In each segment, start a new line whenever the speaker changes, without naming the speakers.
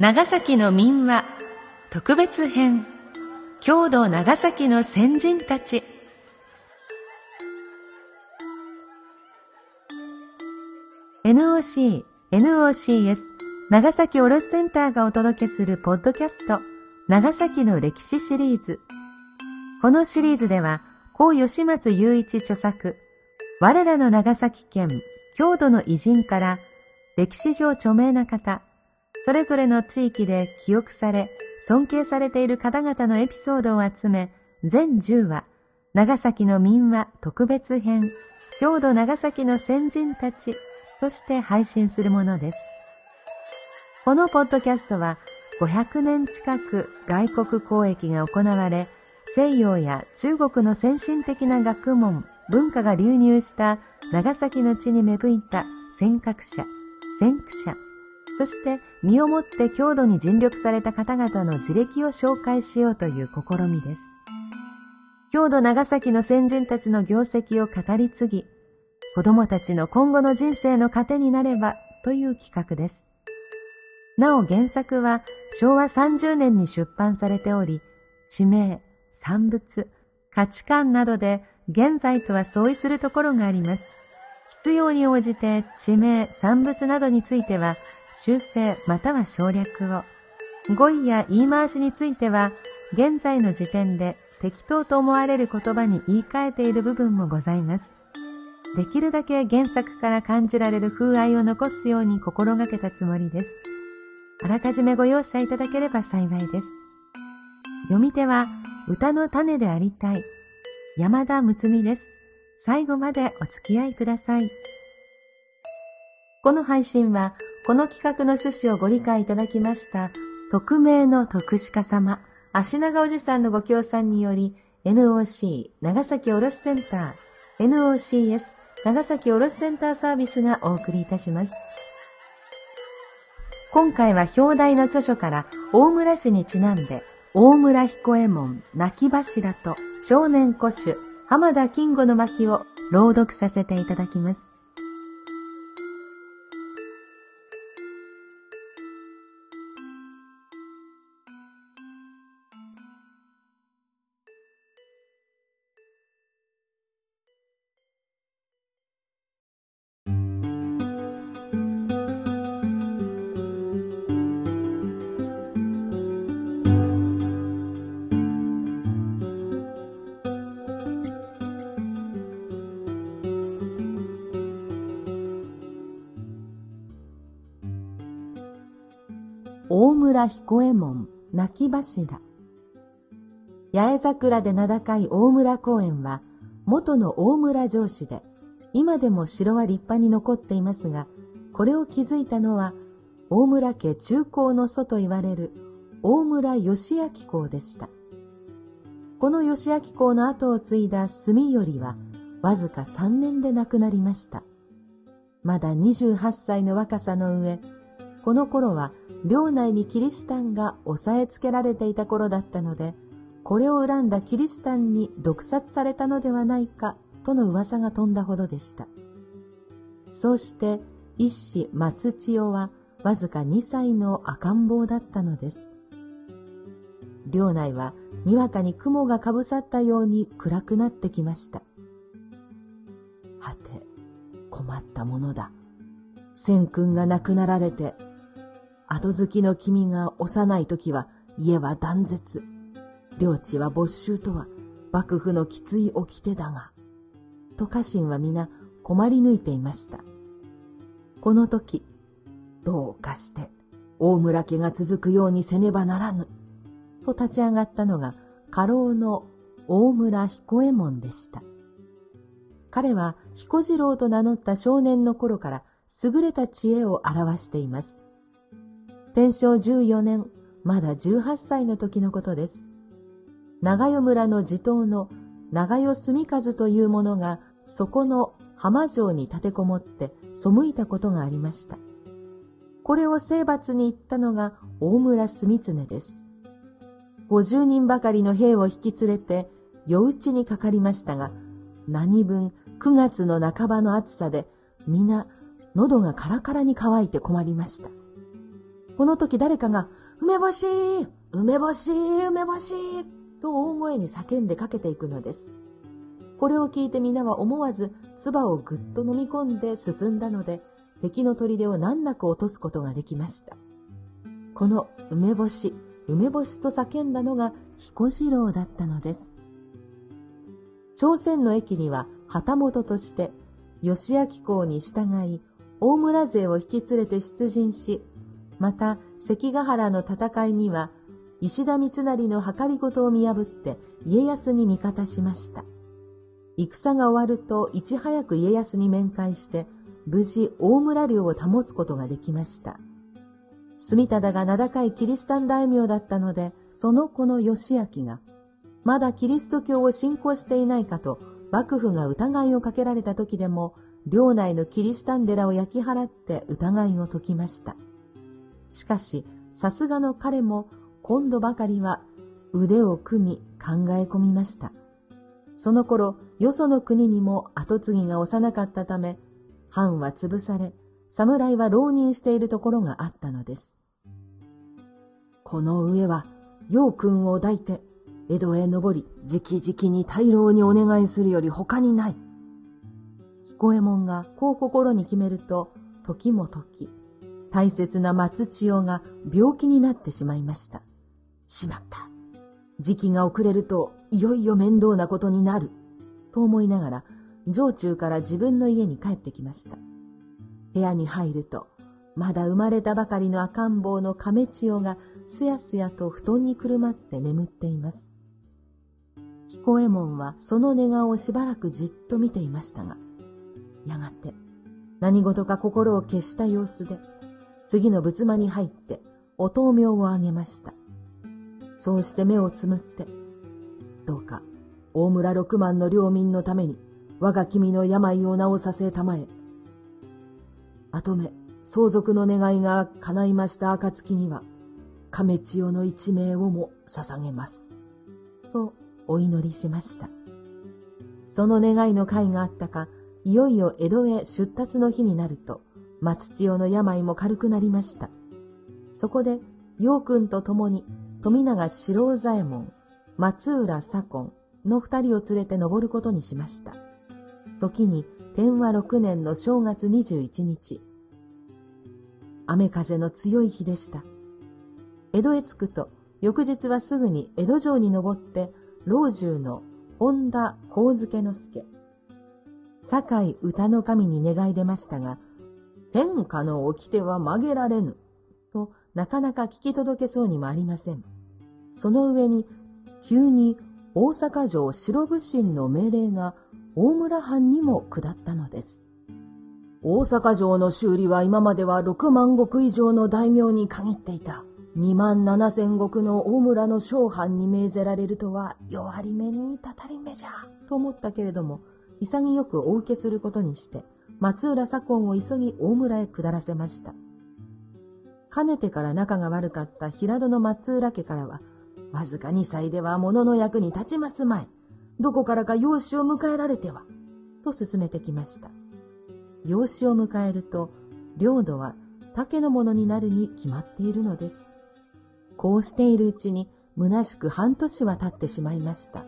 長崎の民話特別編郷土長崎の先人たち。NOC、NOCS 長崎卸センターがお届けするポッドキャスト長崎の歴史シリーズ。このシリーズでは高吉松雄一著作我らの長崎県郷土の偉人から歴史上著名な方それぞれの地域で記憶され、尊敬されている方々のエピソードを集め、全10話、長崎の民話特別編、郷土長崎の先人たちとして配信するものです。このポッドキャストは、500年近く外国交易が行われ、西洋や中国の先進的な学問、文化が流入した長崎の地に芽吹いた尖閣者、先駆者、そして身をもって郷土に尽力された方々の自歴を紹介しようという試みです。郷土長崎の先人たちの業績を語り継ぎ、子供たちの今後の人生の糧になればという企画です。なお原作は昭和30年に出版されており、地名、産物、価値観などで現在とは相違するところがあります。必要に応じて地名、産物などについては修正または省略を。語彙や言い回しについては、現在の時点で適当と思われる言葉に言い換えている部分もございます。できるだけ原作から感じられる風合いを残すように心がけたつもりです。あらかじめご容赦いただければ幸いです。読み手は歌の種でありたい。山田睦美です。最後までお付き合いください。この配信はこの企画の趣旨をご理解いただきました、匿名の徳鹿様、足長おじさんのご協賛により、NOC 長崎卸センター、NOCS 長崎卸センターサービスがお送りいたします。今回は表題の著書から大村市にちなんで、大村彦右衛門泣き柱と少年古酒浜田金吾の巻を朗読させていただきます。大村彦右衛門泣き柱。八重桜で名高い大村公園は、元の大村城市で、今でも城は立派に残っていますが、これを築いたのは、大村家中高の祖と言われる大村義明公でした。この義明公の後を継いだ住頼は、わずか3年で亡くなりました。まだ28歳の若さの上、この頃は領内にキリシタンが押さえつけられていた頃だったので、これを恨んだキリシタンに毒殺されたのではないかとの噂が飛んだほどでした。そうして一子松千代はわずか2歳の赤ん坊だったのです。領内はにわかに雲がかぶさったように暗くなってきました。はて、困ったものだ。千君が亡くなられて後付きの君が幼い時は家は断絶。領地は没収とは幕府のきつい掟だが、と家臣は皆困り抜いていました。この時、どうかして大村家が続くようにせねばならぬ、と立ち上がったのが家老の大村彦右衛門でした。彼は彦次郎と名乗った少年の頃から優れた知恵を表しています。天正14年、まだ18歳の時のことです。長与村の地頭の長与住和という者が、そこの浜城に立てこもって背いたことがありました。これを征伐に行ったのが大村住常です。50人ばかりの兵を引き連れて、夜討ちにかかりましたが、何分9月の半ばの暑さで、皆、喉がカラカラに乾いて困りました。この時誰かが、梅干し梅干し梅干しと大声に叫んでかけていくのです。これを聞いて皆は思わず唾をぐっと飲み込んで進んだので、敵の砦を難なく落とすことができました。この梅干し、梅干しと叫んだのが彦次郎だったのです。朝鮮の駅には旗本として、吉明公に従い、大村勢を引き連れて出陣し、また関ヶ原の戦いには、石田三成の計りごとを見破って家康に味方しました。戦が終わるといち早く家康に面会して、無事大村領を保つことができました。住忠が名高いキリシタン大名だったので、その子の義明が、まだキリスト教を信仰していないかと、幕府が疑いをかけられた時でも、領内のキリシタン寺を焼き払って疑いを解きました。しかし、さすがの彼も、今度ばかりは腕を組み考え込みました。その頃、よその国にも後継ぎが幼かったため、藩は潰され、侍は浪人しているところがあったのです。この上は、陽君を抱いて、江戸へ登り、直々に大老にお願いするより他にない。彦右衛門がこう心に決めると、時も時、大切な松千代が病気になってしまいました。しまった。時期が遅れると、いよいよ面倒なことになる。と思いながら、城中から自分の家に帰ってきました。部屋に入ると、まだ生まれたばかりの赤ん坊の亀千代がすやすやと布団にくるまって眠っています。彦右衛門はその寝顔をしばらくじっと見ていましたが、やがて何事か心を消した様子で、次の仏間に入ってお豆苗をあげました。そうして目をつむって、どうか大村六万の領民のために我が君の病を治させたまえ。後目、相続の願いが叶いました暁には、亀千代の一命をも捧げます。とお祈りしました。その願いの会があったか、いよいよ江戸へ出立の日になると、松千代の病も軽くなりました。そこで、陽君と共に、富永四郎左衛門、松浦左近の二人を連れて登ることにしました。時に、天和六年の正月二十一日。雨風の強い日でした。江戸へ着くと、翌日はすぐに江戸城に登って、老中の本田幸助之助、堺歌の神に願い出ましたが、天下の掟は曲げられぬ、となかなか聞き届けそうにもありません。その上に、急に大阪城白武神の命令が大村藩にも下ったのです。大阪城の修理は今までは6万石以上の大名に限っていた。2万7千石の大村の商藩に命ぜられるとは弱り目にたたり目じゃ。と思ったけれども、潔くお受けすることにして、松浦左近を急ぎ大村へ下らせました。かねてから仲が悪かった平戸の松浦家からは、わずか2歳では物の役に立ちますまい。どこからか養子を迎えられては、と進めてきました。養子を迎えると、領土は竹のものになるに決まっているのです。こうしているうちに、虚しく半年は経ってしまいました。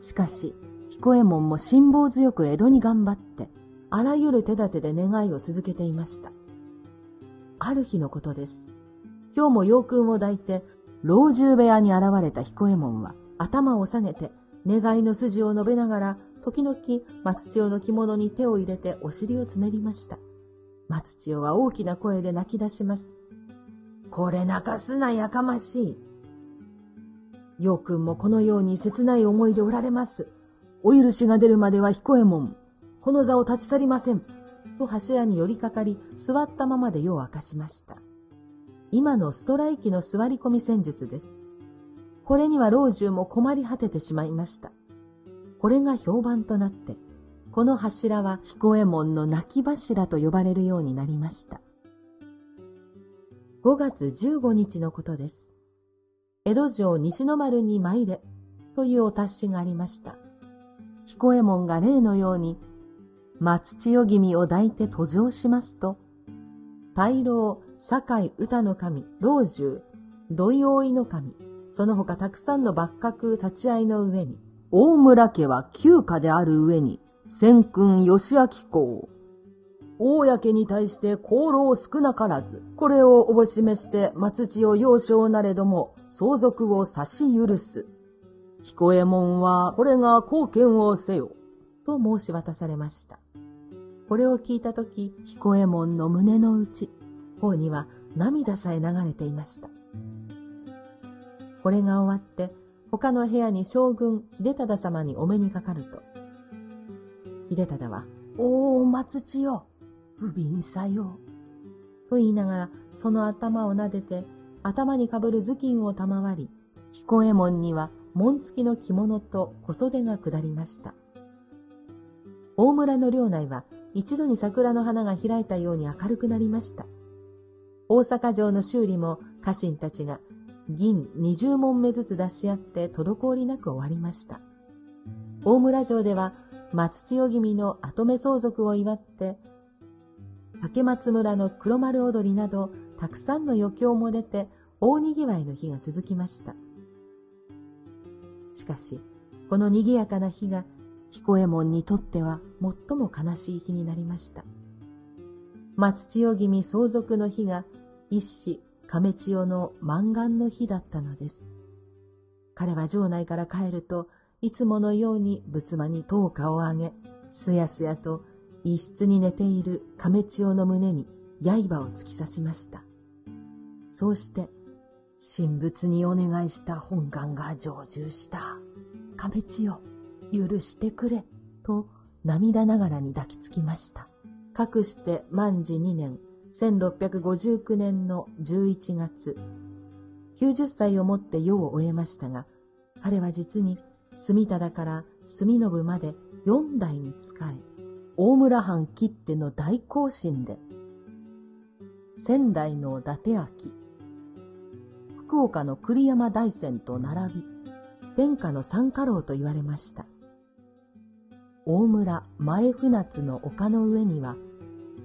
しかし、彦右衛門も辛抱強く江戸に頑張って、あらゆる手立てで願いを続けていました。ある日のことです。今日も陽君を抱いて、老中部屋に現れた彦右衛門は、頭を下げて、願いの筋を述べながら、時々松千代の着物に手を入れてお尻をつねりました。松千代は大きな声で泣き出します。これ泣かすなやかましい。陽君もこのように切ない思いでおられます。お許しが出るまでは彦右衛門、この座を立ち去りません。と柱に寄りかかり、座ったままで夜を明かしました。今のストライキの座り込み戦術です。これには老中も困り果ててしまいました。これが評判となって、この柱は彦右衛門の泣き柱と呼ばれるようになりました。5月15日のことです。江戸城西の丸に参れというお達しがありました。彦右衛門が例のように、松千代君を抱いて途上しますと、大老、堺歌の神、老中、土井大井の神、その他たくさんの幕閣立ち会いの上に、大村家は旧家である上に、先君義明公。公に対して功労少なからず、これをおぼしめして松地を幼少なれども、相続を差し許す。彦右衛門は、これが貢献をせよ。と申し渡されました。これを聞いたとき、彦右衛門の胸の内、方には涙さえ流れていました。これが終わって、他の部屋に将軍秀忠様にお目にかかると、秀忠は、おお、松千代、不憫さよ。と言いながら、その頭を撫でて、頭にかぶる頭巾を賜り、彦右衛門には紋付きの着物と小袖が下りました。大村の領内は一度に桜の花が開いたように明るくなりました。大阪城の修理も家臣たちが銀二十門目ずつ出し合って滞りなく終わりました。大村城では松千代君の後目相続を祝って、竹松村の黒丸踊りなどたくさんの余興も出て大賑わいの日が続きました。しかし、この賑やかな日が彦右衛門にとっては最も悲しい日になりました。松千代君相続の日が一子亀千代の満願の日だったのです。彼は城内から帰ると、いつものように仏間に灯火をあげ、すやすやと一室に寝ている亀千代の胸に刃を突き刺しました。そうして、神仏にお願いした本願が成就した。亀千代、許してくれ、と涙ながらに抱きつきました。かくして万事2年、1659年の11月、90歳をもって世を終えましたが、彼は実に住忠から住信まで4代に仕え、大村藩切手の大行進で、仙台の伊達明、福岡の栗山大仙と並び、天下の三家老と言われました。大村前船津の丘の上には、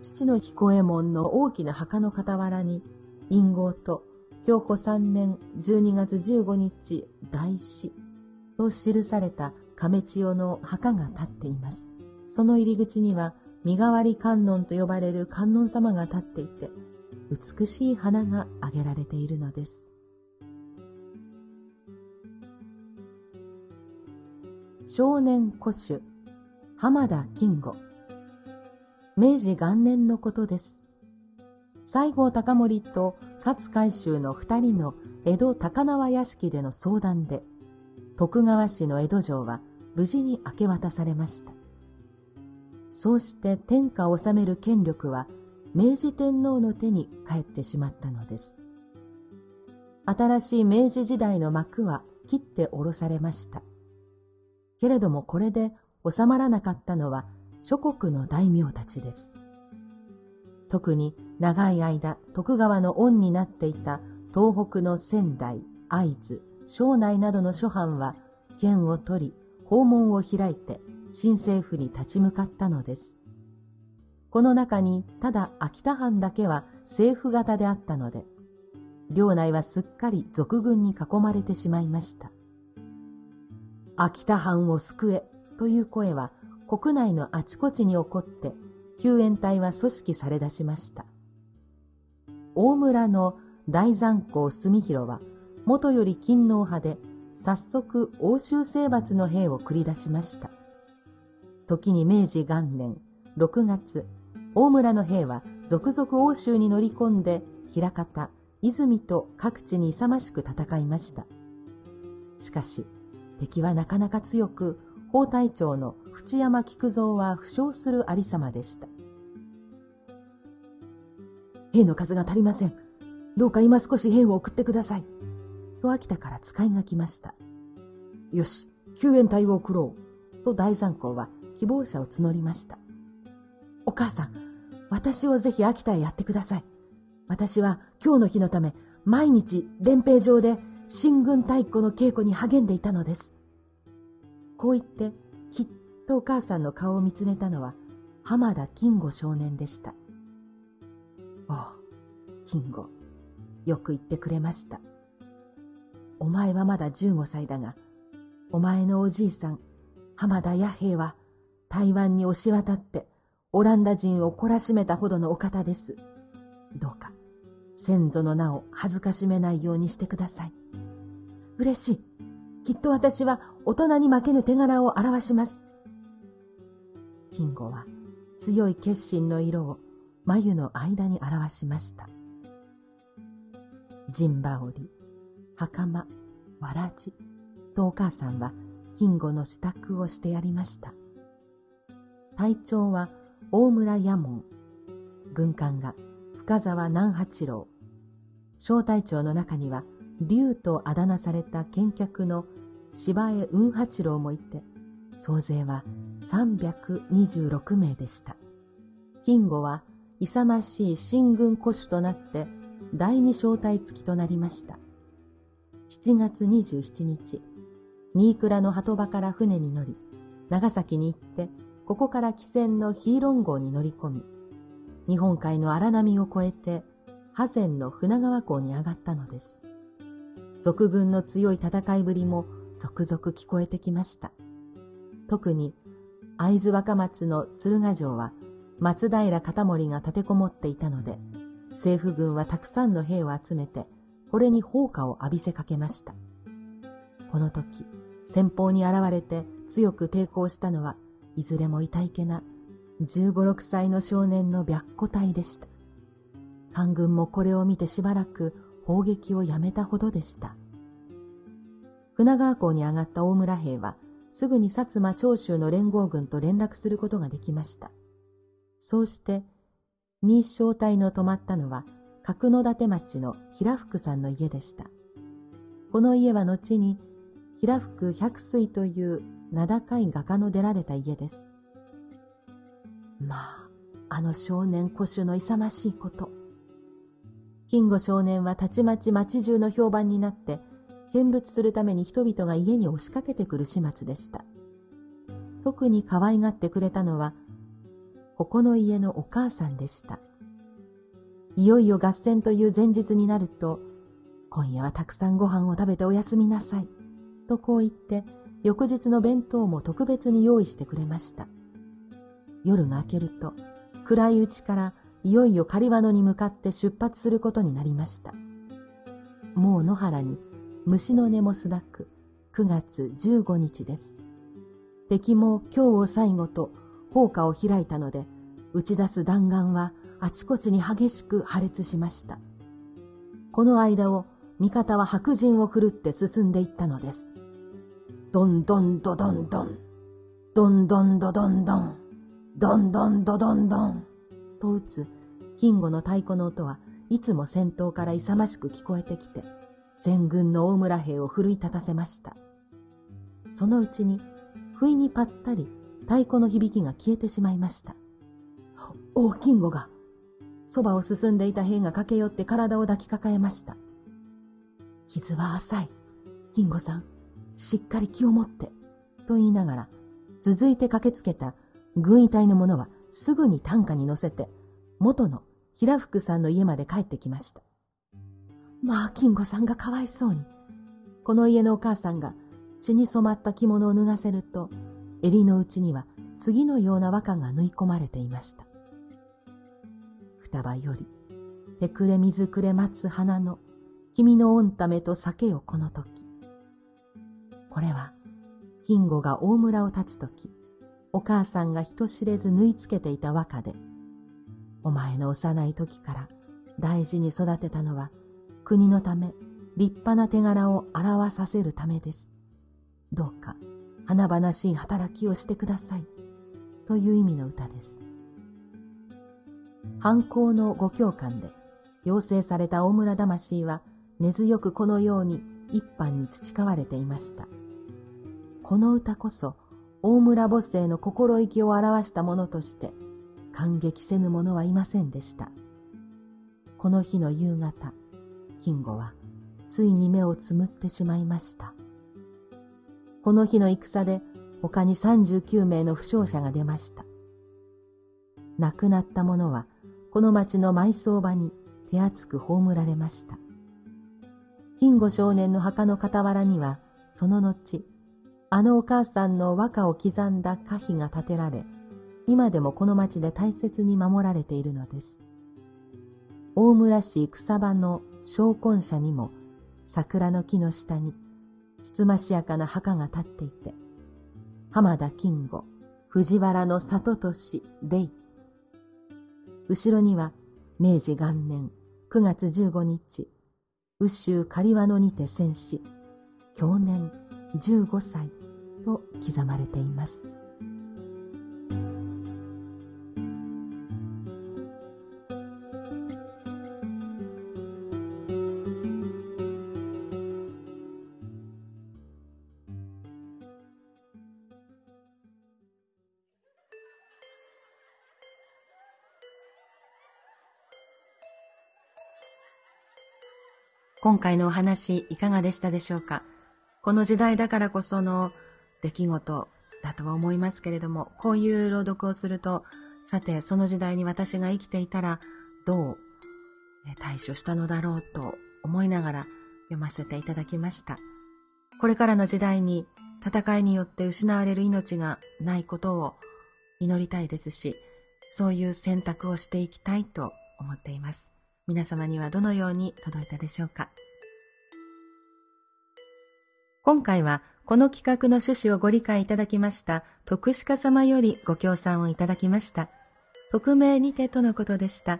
父の彦右衛門の大きな墓の傍らに、陰号と京保三年12月15日大死と記された亀千代の墓が立っています。その入り口には、身代わり観音と呼ばれる観音様が立っていて、美しい花が挙げられているのです。少年古酒、浜田金吾。明治元年のことです。西郷隆盛と勝海舟の二人の江戸高輪屋敷での相談で、徳川氏の江戸城は無事に明け渡されました。そうして天下を治める権力は明治天皇の手に帰ってしまったのです。新しい明治時代の幕は切って下ろされました。けれどもこれで収まらなかったのは諸国の大名たちです。特に長い間徳川の恩になっていた東北の仙台、会津、庄内などの諸藩は剣を取り訪問を開いて新政府に立ち向かったのです。この中にただ秋田藩だけは政府型であったので、領内はすっかり賊軍に囲まれてしまいました。秋田藩を救えという声は国内のあちこちに起こって救援隊は組織され出しました。大村の大山公住広は元より勤王派で早速欧州征伐の兵を繰り出しました。時に明治元年6月、大村の兵は続々欧州に乗り込んで平方、泉と各地に勇ましく戦いました。しかし、敵はなかなか強く、法隊長の淵山菊蔵は負傷するありさまでした。兵の数が足りません。どうか今少し兵を送ってください。と秋田から使いが来ました。よし、救援隊を送ろう。と大山公は希望者を募りました。お母さん、私をぜひ秋田へやってください。私は今日の日のため、毎日連兵場で新軍太鼓の稽古に励んでいたのです。こう言って、きっとお母さんの顔を見つめたのは、浜田金吾少年でした。ああ、金吾、よく言ってくれました。お前はまだ15歳だが、お前のおじいさん、浜田弥平は台湾に押し渡ってオランダ人を懲らしめたほどのお方です。どうか、先祖の名を恥ずかしめないようにしてください。嬉しい。きっと私は大人に負けぬ手柄を表します。金吾は強い決心の色を眉の間に表しました。陣羽織、袴、わらじとお母さんは金吾の支度をしてやりました。隊長は大村屋門、軍艦が深沢南八郎、小隊長の中には竜とあだ名された見客の芝江雲八郎もいて、総勢は326名でした。金吾は勇ましい新軍古主となって第二小隊付きとなりました。7月27日、新倉の鳩場から船に乗り、長崎に行って、ここから汽船のヒーロン号に乗り込み、日本海の荒波を越えて、ハゼンの船川港に上がったのです。賊軍の強い戦いぶりも続々聞こえてきました。特に、会津若松の鶴ヶ城は、松平片森が立てこもっていたので、政府軍はたくさんの兵を集めて、これに砲火を浴びせかけました。この時、先方に現れて強く抵抗したのは、いずれも痛いけな15、6歳の少年の白虎隊でした。官軍もこれを見てしばらく砲撃をやめたほどでした。船川港に上がった大村兵は、すぐに薩摩長州の連合軍と連絡することができました。そうして、新正隊の泊まったのは、角館町の平福さんの家でした。この家は後に、平福百水という名高い画家の出られた家です。まあ、あの少年古種の勇ましいこと。金吾少年はたちまち町中の評判になって、見物するために人々が家に押しかけてくる始末でした。特に可愛がってくれたのは、ここの家のお母さんでした。いよいよ合戦という前日になると、今夜はたくさんご飯を食べておやすみなさい。とこう言って、翌日の弁当も特別に用意してくれました。夜が明けると、暗いうちからいよいよ狩場野に向かって出発することになりました。もう野原に虫の音もすだく9月15日です。敵も今日を最後と砲火を開いたので、打ち出す弾丸はあちこちに激しく破裂しました。この間を味方は白人を振るって進んでいったのです。どんどんどどんどん、どんどんどどんどん、どんどんどどんどん、と打つ金吾の太鼓の音はいつも先頭から勇ましく聞こえてきて、全軍の大村兵を奮い立たせました。そのうちに、不意にぱったり太鼓の響きが消えてしまいました。おお、金吾が。そばを進んでいた兵が駆け寄って体を抱きかかえました。傷は浅い。金吾さん、しっかり気を持って。と言いながら、続いて駆けつけた軍医隊の者はすぐに担架に乗せて、元の平福さんの家まで帰ってきました。まあ、金吾さんがかわいそうに。この家のお母さんが血に染まった着物を脱がせると、襟の内には次のような和歌が縫い込まれていました。双葉より、手くれ水くれ待つ花の、君の御ためと酒よこの時。これは、金吾が大村を立つ時、お母さんが人知れず縫い付けていた和歌で、お前の幼い時から大事に育てたのは、国のため立派な手柄を表させるためです。どうか、華々しい働きをしてください。という意味の歌です。藩校のご教官で、養成された大村魂は根強くこのように一般に培われていました。この歌こそ大村母性の心意気を表したものとして感激せぬ者はいませんでした。この日の夕方、金吾はついに目をつむってしまいました。この日の戦で他に39名の負傷者が出ました。亡くなった者はこの町の埋葬場に手厚く葬られました。金吾少年の墓の傍らには、その後、あのお母さんの和歌を刻んだ歌碑が建てられ、今でもこの町で大切に守られているのです。大村市草場の小根社にも、桜の木の下に、つつましやかな墓が立っていて、浜田金吾、藤原の里俊、霊。後ろには、明治元年9月15日、宇州狩輪野にて戦死、去年15歳と刻まれています。今回のお話いかがでしたでしょうか？この時代だからこその出来事だとは思いますけれども、こういう朗読をすると、さてその時代に私が生きていたらどう対処したのだろうと思いながら読ませていただきました。これからの時代に戦いによって失われる命がないことを祈りたいですし、そういう選択をしていきたいと思っています。皆様にはどのように届いたでしょうか？今回はこの企画の趣旨をご理解いただきました徳鹿様よりご協賛をいただきました。匿名にてとのことでした。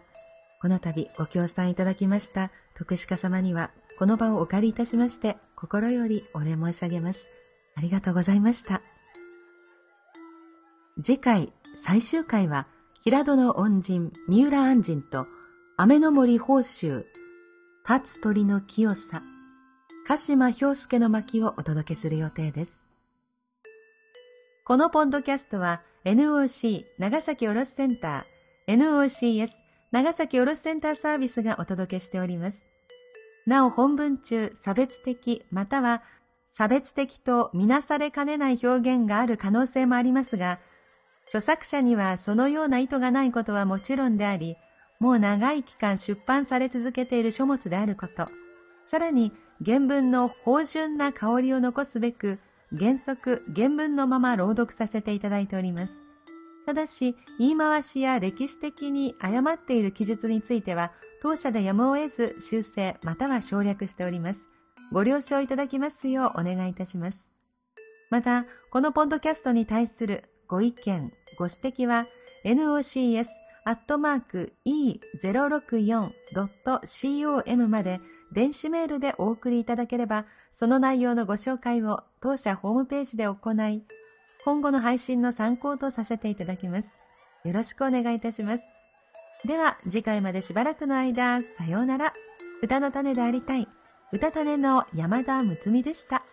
この度ご協賛いただきました徳鹿様にはこの場をお借りいたしまして心よりお礼申し上げます。ありがとうございました。次回最終回は平戸の恩人三浦安人と雨の森報酬、立つ鳥の清さ、鹿島氷介の巻をお届けする予定です。このポッドキャストは NOC 長崎卸センター、NOCS 長崎卸センターサービスがお届けしております。なお本文中差別的または差別的とみなされかねない表現がある可能性もありますが、著作者にはそのような意図がないことはもちろんであり、もう長い期間出版され続けている書物であること、さらに原文の芳醇な香りを残すべく、原則原文のまま朗読させていただいております。ただし、言い回しや歴史的に誤っている記述については、当社でやむを得ず修正または省略しております。ご了承いただきますようお願いいたします。また、このポッドキャストに対するご意見、ご指摘は、NOCS アットマーク e064.com まで電子メールでお送りいただければ、その内容のご紹介を当社ホームページで行い、今後の配信の参考とさせていただきます。よろしくお願いいたします。では、次回までしばらくの間、さようなら。歌の種でありたい。歌種の山田睦美でした。